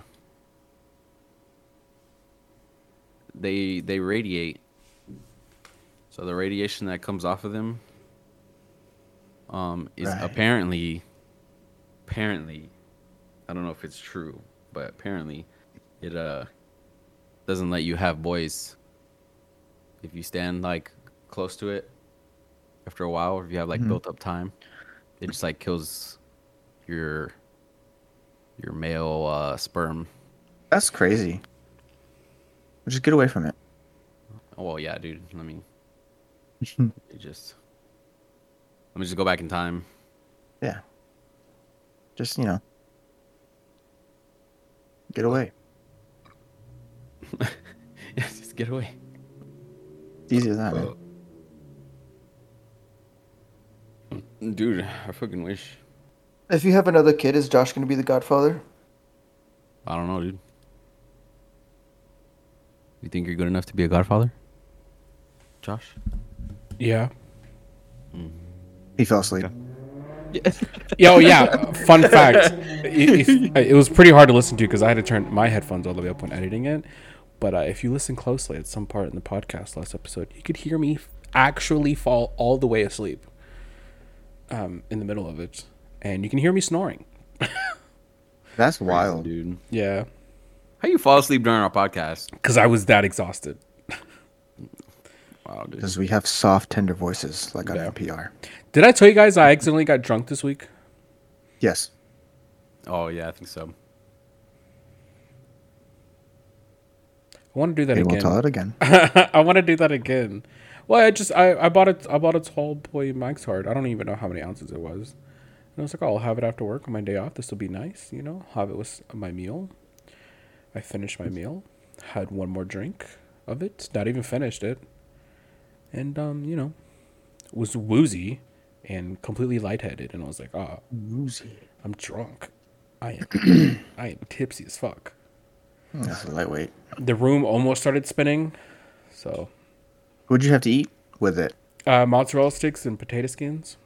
they they radiate. So the radiation that comes off of them um is Right. apparently apparently I don't know if it's true, but apparently it uh doesn't let you have boys if you stand like close to it after a while or if you have like Mhm. built up time. It just like kills your your male uh sperm. That's crazy. Just get away from it. Oh well yeah, dude. I mean it just let me just go back in time. Yeah. Just you know, get away. yeah, just get away. It's easy as that, man. Dude, I fucking wish. If you have another kid, is Josh going to be the godfather? I don't know, dude. You think you're good enough to be a godfather? Josh? Yeah. He fell asleep. Yeah, oh yeah. Fun fact: it, it- it was pretty hard to listen to because I had to turn my headphones all the way up when editing it. But uh, if you listen closely at some part in the podcast last episode, you could hear me actually fall all the way asleep um, in the middle of it, and you can hear me snoring. That's wild. dude. Yeah, How you fall asleep during our podcast? because I was that exhausted. Wow, dude. Because we have soft, tender voices like on Yeah. NPR. Did I tell you guys I accidentally got drunk this week? Yes. Oh yeah, I think so. I want to do that They again. won't tell it again. I want to do that again. Well, I just I, I bought a I bought a tall boy Mike's Hard. I don't even know how many ounces it was. And I was like, oh, I'll have it after work on my day off. This will be nice, you know. Have it with my meal. I finished my meal. Had one more drink of it. Not even finished it. And um, you know, was woozy and completely lightheaded. And I was like, oh, Woozy. I'm drunk. I am I am tipsy as fuck. That's lightweight. The room almost started spinning. So What'd you have to eat with it? Uh, mozzarella sticks and potato skins.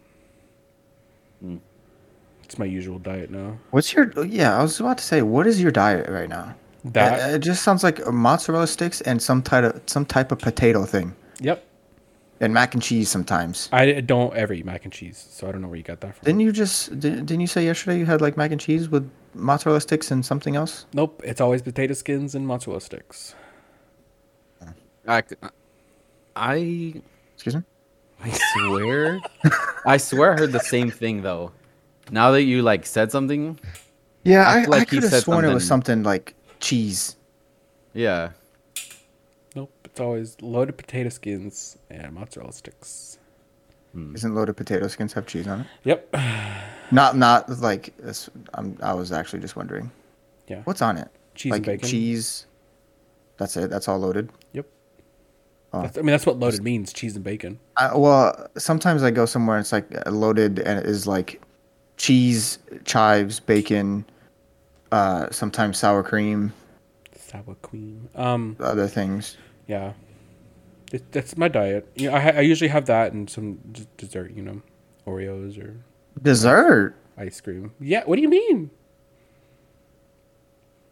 It's my usual diet now. What's your? Yeah, I was about to say, what is your diet right now? That Uh, it just sounds like mozzarella sticks and some type of some type of potato thing, yep. and mac and cheese sometimes. I don't ever eat mac and cheese, so I don't know where you got that from. Didn't you just? Didn't didn't you say yesterday you had like mac and cheese with mozzarella sticks and something else? Nope, it's always potato skins and mozzarella sticks. I, I, Excuse me. I swear, I swear I heard the same thing though. Now that you like said something, Yeah, I I, like I could have said sworn it was something- something like cheese. yeah. Nope, it's always loaded potato skins and mozzarella sticks. Isn't loaded potato skins have cheese on it? Yep. Not not like this. I'm, I was actually just wondering Yeah. what's on it. Cheese like and bacon. cheese. That's it. That's all loaded. Yep. Oh. That's, I mean, that's what loaded means: cheese and bacon. I, well, sometimes I go somewhere and it's like uh, loaded and it is like cheese, chives, bacon, uh, sometimes sour cream, Sour cream. Um. other things. Yeah. It, that's my diet. You know, I, I usually have that and some d- dessert. You know, Oreos or Dessert. ice cream. Yeah. What do you mean?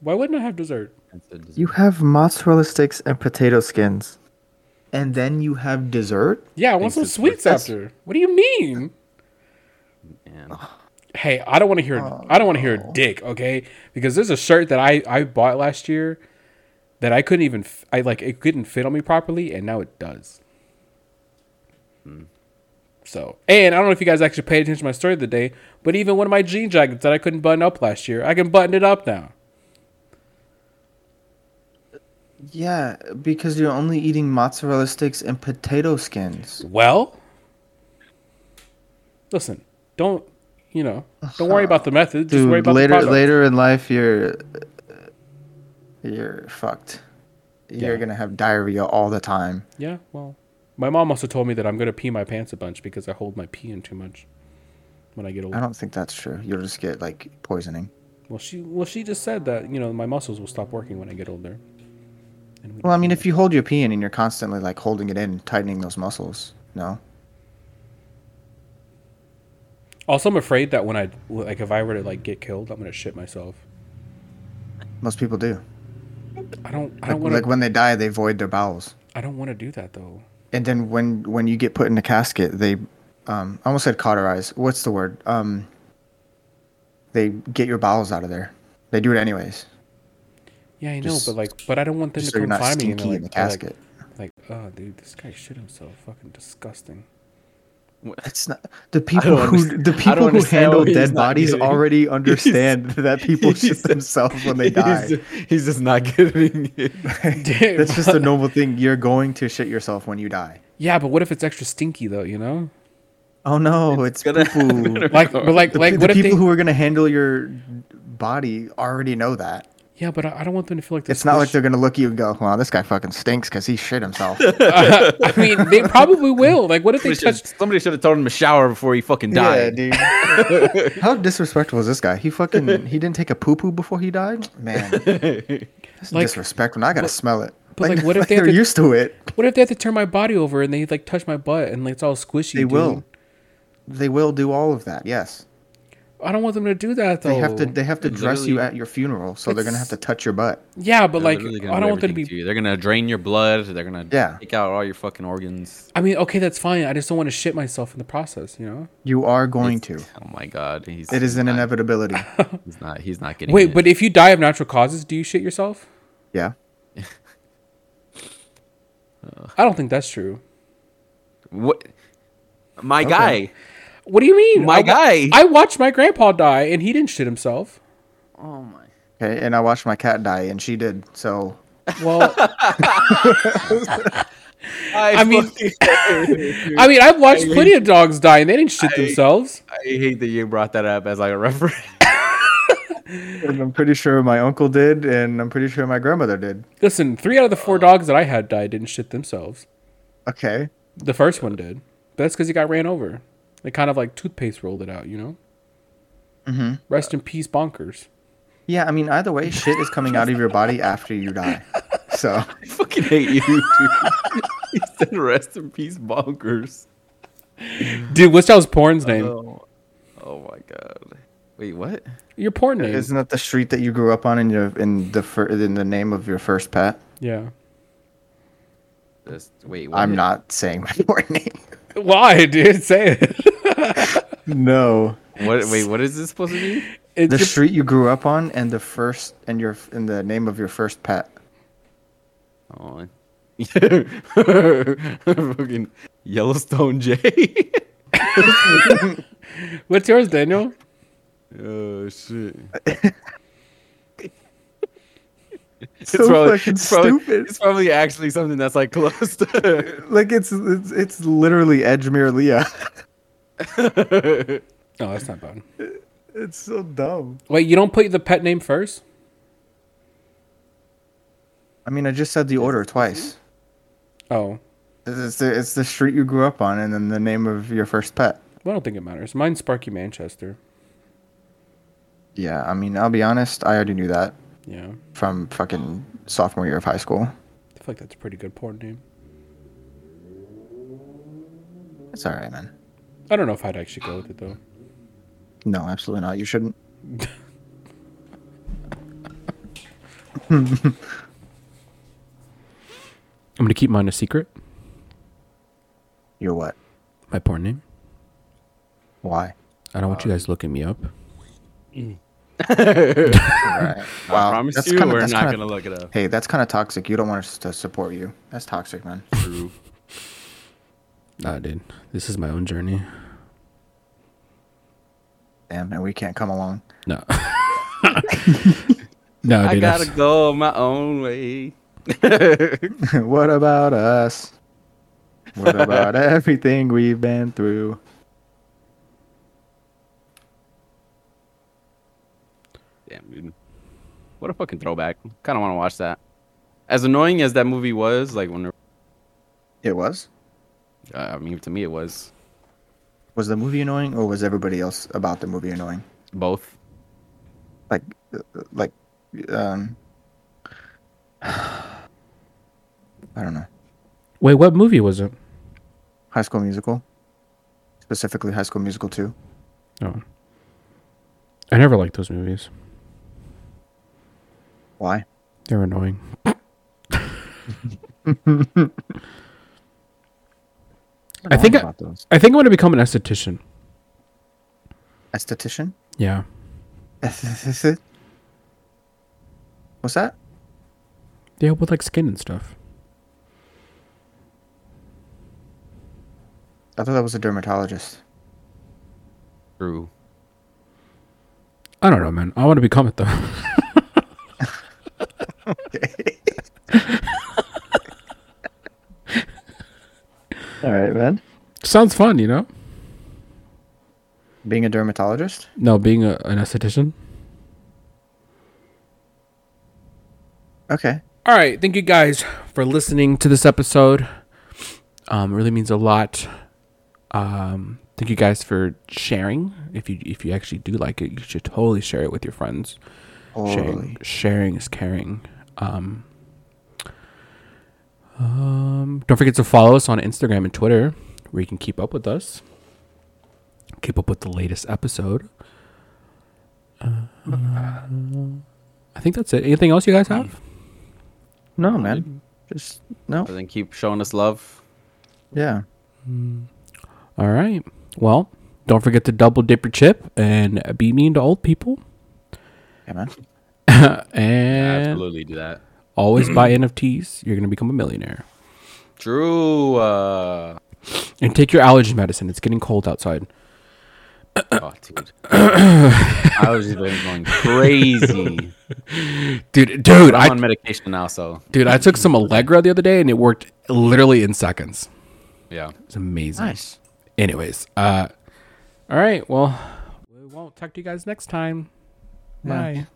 Why wouldn't I have dessert? Dessert. You have mozzarella sticks and potato skins, and then you have dessert. Yeah, I want some sweets after. What do you mean? Man. Hey, I don't want to hear. Oh, I don't want to hear a dick. Okay, because there's a shirt that I I bought last year that I couldn't even. I like it couldn't fit on me properly, and now it does. Hmm. So, and I don't know if you guys actually paid attention to my story of the day, but even one of my jean jackets that I couldn't button up last year, I can button it up now. Yeah, because you're only eating mozzarella sticks and potato skins. Well, listen, don't you know? Don't worry about the method. Just worry Dude, about the later product. later in life, you're you're fucked. You're Yeah. gonna have diarrhea all the time. Yeah, well, my mom also told me that I'm gonna pee my pants a bunch because I hold my pee in too much when I get old. I don't think that's true. You'll just get like poisoning. Well, she well she just said that you know my muscles will stop working when I get older. And we- Well, I mean, if you hold your pee in and you're constantly like holding it in, tightening those muscles, no. Also, I'm afraid that when I like if I were to like get killed, I'm gonna shit myself. Most people do. I don't. I Like, don't want like when they die, they void their bowels. I don't want to do that though. And then when when you get put in a casket, they um I almost said cauterize. What's the word? Um they get your bowels out of there. They do it anyways. Yeah, I know, but like, but I don't want them to so come find me and stinky in the like, they're like- casket. Like, oh, dude, this guy shit himself. Fucking disgusting. It's not the people who the people who handle dead bodies getting- already understand that people shit themselves when they die. He's just, he's just not getting it. That's just a normal thing. You're going to shit yourself when you die. Yeah, but what if it's extra stinky though? You know, Oh no, it's, gonna poo-poo. like, but like, the, like, the what if people they? who are gonna handle your body already know that. Yeah, but I, I don't want them to feel like they're It's not like they're gonna look at you and go, "Wow, this guy fucking stinks" because he shit himself. I mean, they probably will. Like, what if they Somebody should, touch? somebody should have told him to shower before he fucking died. dude. How disrespectful is this guy? He fucking he didn't take a poo poo before he died. Man, that's Like- disrespectful. Now I gotta smell it. but, like, what if they they're to- used to it? What if they have to turn my body over and they like touch my butt and like it's all squishy? They dude? will. They will do all of that. Yes, I don't want them to do that though. they have to. They have to dress you at your funeral, so they're gonna have to touch your butt. yeah, but They're like I do don't want them to everything be. you. They're gonna drain your blood. They're gonna Yeah. take out all your fucking organs. I mean, okay, that's fine. I just don't want to shit myself in the process. You know. You are going to. Oh my god, he's It is an not, inevitability. He's not. He's not getting. Wait, it. but if you die of natural causes, do you shit yourself? Yeah. I don't think that's true. what? My guy. What do you mean? My I guy. I watched my grandpa die and he didn't shit himself. Oh my. Okay, and I watched my cat die, and she did. So Well, I, I mean- I mean, I've watched plenty of dogs die and they didn't shit I- themselves. I hate that you brought that up as like a reference. and I'm pretty sure my uncle did, and I'm pretty sure my grandmother did. Listen, three out of the four oh. dogs that I had died didn't shit themselves. Okay. The first one did. But that's because he got ran over. They kind of like toothpaste rolled it out, you know? Mm-hmm. Rest in peace, bonkers. Yeah, I mean, either way, shit is coming out of your body after you die. So I fucking hate you, dude. he said, "Rest in peace, bonkers." Dude, what's y'all's porn's name? Oh, oh my god. Wait, what? Your porn name. isn't that the street that you grew up on in your in the fir- in the name of your first pet? yeah. This, wait, what? I'm not saying my porn name. Why, dude? Say it. No. What? Wait, what is this supposed to be? It's The your- street you grew up on and the first and your in the name of your first pet. Oh, fucking Yellowstone J. What's yours, Daniel? oh shit. It's So probably, fucking it's probably- stupid. It's probably actually something that's like close to. Like it's it's, it's literally Edgemere Leah. Oh, that's not bad. it's so dumb. Wait, you don't put the pet name first? I mean, I just said the order twice. Oh, It's the it's the street you grew up on and then the name of your first pet. well, I don't think it matters. Mine's Sparky Manchester. Yeah, I mean, I'll be honest, I already knew that Yeah. from fucking sophomore year of high school. I feel like that's a pretty good porn name. It's all right, man. I don't know if I'd actually go with it though. No, absolutely not. You shouldn't. I'm gonna keep mine a secret. You're what? My porn name. Why? I don't want you guys looking me up. Mm. Right. I promise that's you, kinda- we're that's not kinda- gonna look it up. Hey, that's kind of toxic. You don't want us to support you. That's toxic, man. True. Nah, dude. This is my own journey. Damn, and we can't come along. No. no, dude, I gotta that's- go my own way. what about us? What about everything we've been through? Damn, dude. What a fucking throwback. Kind of want to watch that. As annoying as that movie was, like when, It was. Uh, I mean, to me it was Was the movie annoying, or was everybody else about the movie annoying? both. Like, like, um, I don't know. Wait, what movie was it? High School Musical, specifically High School Musical Two. Oh. I never liked those movies. Why? They're annoying. I think I- about those. I think I'm gonna become an esthetician. Esthetician. Yeah. What's that? Yeah, with like skin and stuff. I thought that was a dermatologist. True. I don't know, man. I want to become it though. All right, man. Sounds fun, you know? Being a dermatologist. No, being a, an esthetician. Okay. All right, thank you guys for listening to this episode. Um, really means a lot. Um, thank you guys for sharing. If you if you actually do like it, you should totally share it with your friends. Sharing, sharing is caring. Um, um, don't forget to follow us on Instagram and Twitter, where you can keep up with us. Keep up with the latest episode. Uh, I think that's it. Anything else you guys have? No, man. Just no. But then keep showing us love. Yeah. All right. Well, don't forget to double dip your chip and be mean to old people. Yeah, man. and Absolutely do that. Always buy NFTs. You're going to become a millionaire. True. Uh, And take your allergy medicine. It's getting cold outside. oh, dude. I was just going crazy. Dude, dude, I'm I on medication now, so dude, I took some Allegra the other day and it worked literally in seconds. yeah. It's amazing. Nice. Anyways, uh all right. Well, we won't talk to you guys next time. Yeah. Bye.